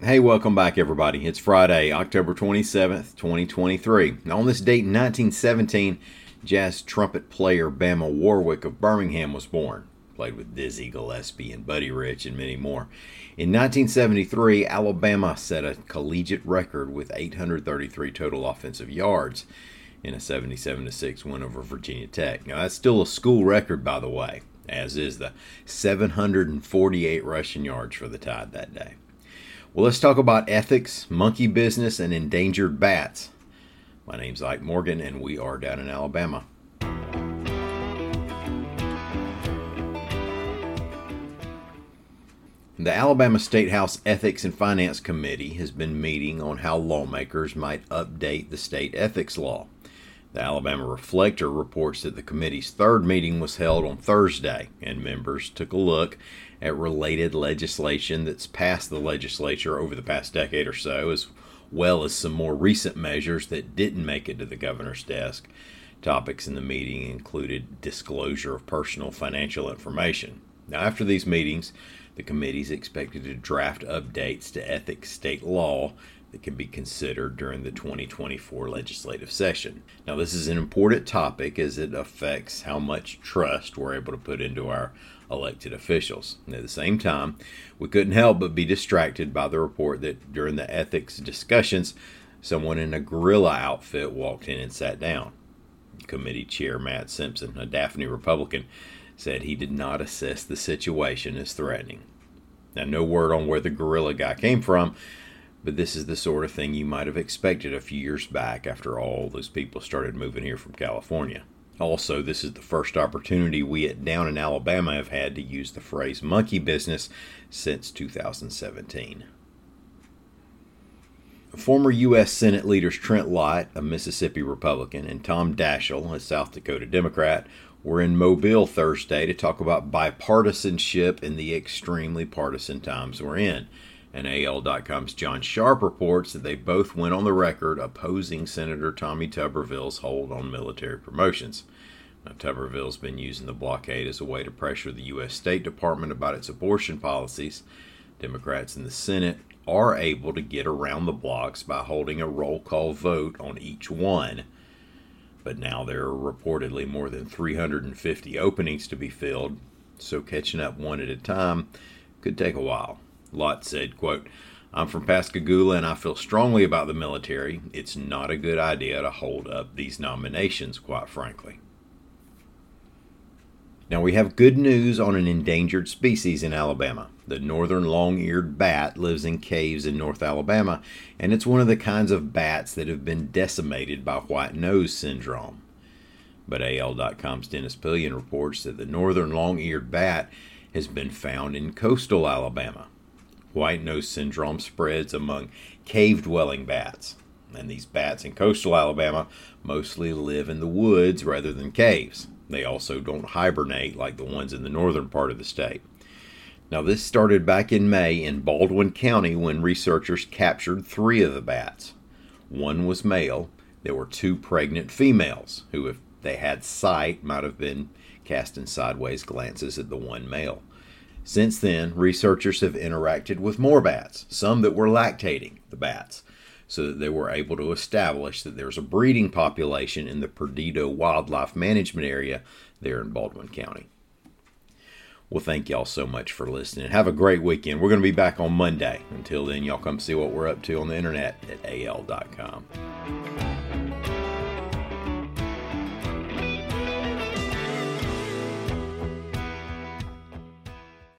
Hey, welcome back, everybody. It's Friday, October 27th, 2023. Now, on this date in 1917, jazz trumpet player Bama Warwick of Birmingham was born. Played with Dizzy Gillespie and Buddy Rich and many more. In 1973, Alabama set a collegiate record with 833 total offensive yards in a 77 6 win over Virginia Tech. Now, that's still a school record, by the way, as is the 748 rushing yards for the Tide that day. Well, let's talk about ethics, monkey business, and endangered bats. My name's Ike Morgan, and we are down in Alabama. The Alabama State House Ethics and Finance Committee has been meeting on how lawmakers might update the state ethics law. The Alabama Reflector reports that the committee's third meeting was held on Thursday, and members took a look at related legislation that's passed the legislature over the past decade or so, as well as some more recent measures that didn't make it to the governor's desk. Topics in the meeting included disclosure of personal financial information. Now, after these meetings, the committee is expected to draft updates to ethics state law that can be considered during the 2024 legislative session. Now, this is an important topic as it affects how much trust we're able to put into our elected officials. And at the same time, we couldn't help but be distracted by the report that during the ethics discussions, someone in a gorilla outfit walked in and sat down. Committee Chair Matt Simpson, a Daphne Republican, said he did not assess the situation as threatening. Now, no word on where the gorilla guy came from, but this is the sort of thing you might have expected a few years back after all those people started moving here from California. Also, this is the first opportunity we at Down in Alabama have had to use the phrase monkey business since 2017. Former U.S. Senate leaders Trent Lott, a Mississippi Republican, and Tom Daschle, a South Dakota Democrat, were in Mobile Thursday to talk about bipartisanship in the extremely partisan times we're in. And AL.com's John Sharp reports that they both went on the record opposing Senator Tommy Tuberville's hold on military promotions. Now, Tuberville's been using the blockade as a way to pressure the U.S. State Department about its abortion policies. Democrats in the Senate are able to get around the blocks by holding a roll call vote on each one. But now there are reportedly more than 350 openings to be filled, so catching up one at a time could take a while. Lott said, quote, I'm from Pascagoula and I feel strongly about the military. It's not a good idea to hold up these nominations, quite frankly. Now, we have good news on an endangered species in Alabama. The northern long eared bat lives in caves in North Alabama, and it's one of the kinds of bats that have been decimated by white nose syndrome. But AL.com's Dennis Pillion reports that the northern long eared bat has been found in coastal Alabama. White nose syndrome spreads among cave dwelling bats, and these bats in coastal Alabama mostly live in the woods rather than caves. They also don't hibernate like the ones in the northern part of the state. Now, this started back in May in Baldwin County when researchers captured three of the bats. One was male. There were two pregnant females who, if they had sight, might have been casting sideways glances at the one male. Since then, researchers have interacted with more bats, some that were lactating the bats, so that they were able to establish that there's a breeding population in the Perdido Wildlife Management Area there in Baldwin County. Well, thank y'all so much for listening. Have a great weekend. We're going to be back on Monday. Until then, y'all come see what we're up to on the internet at al.com.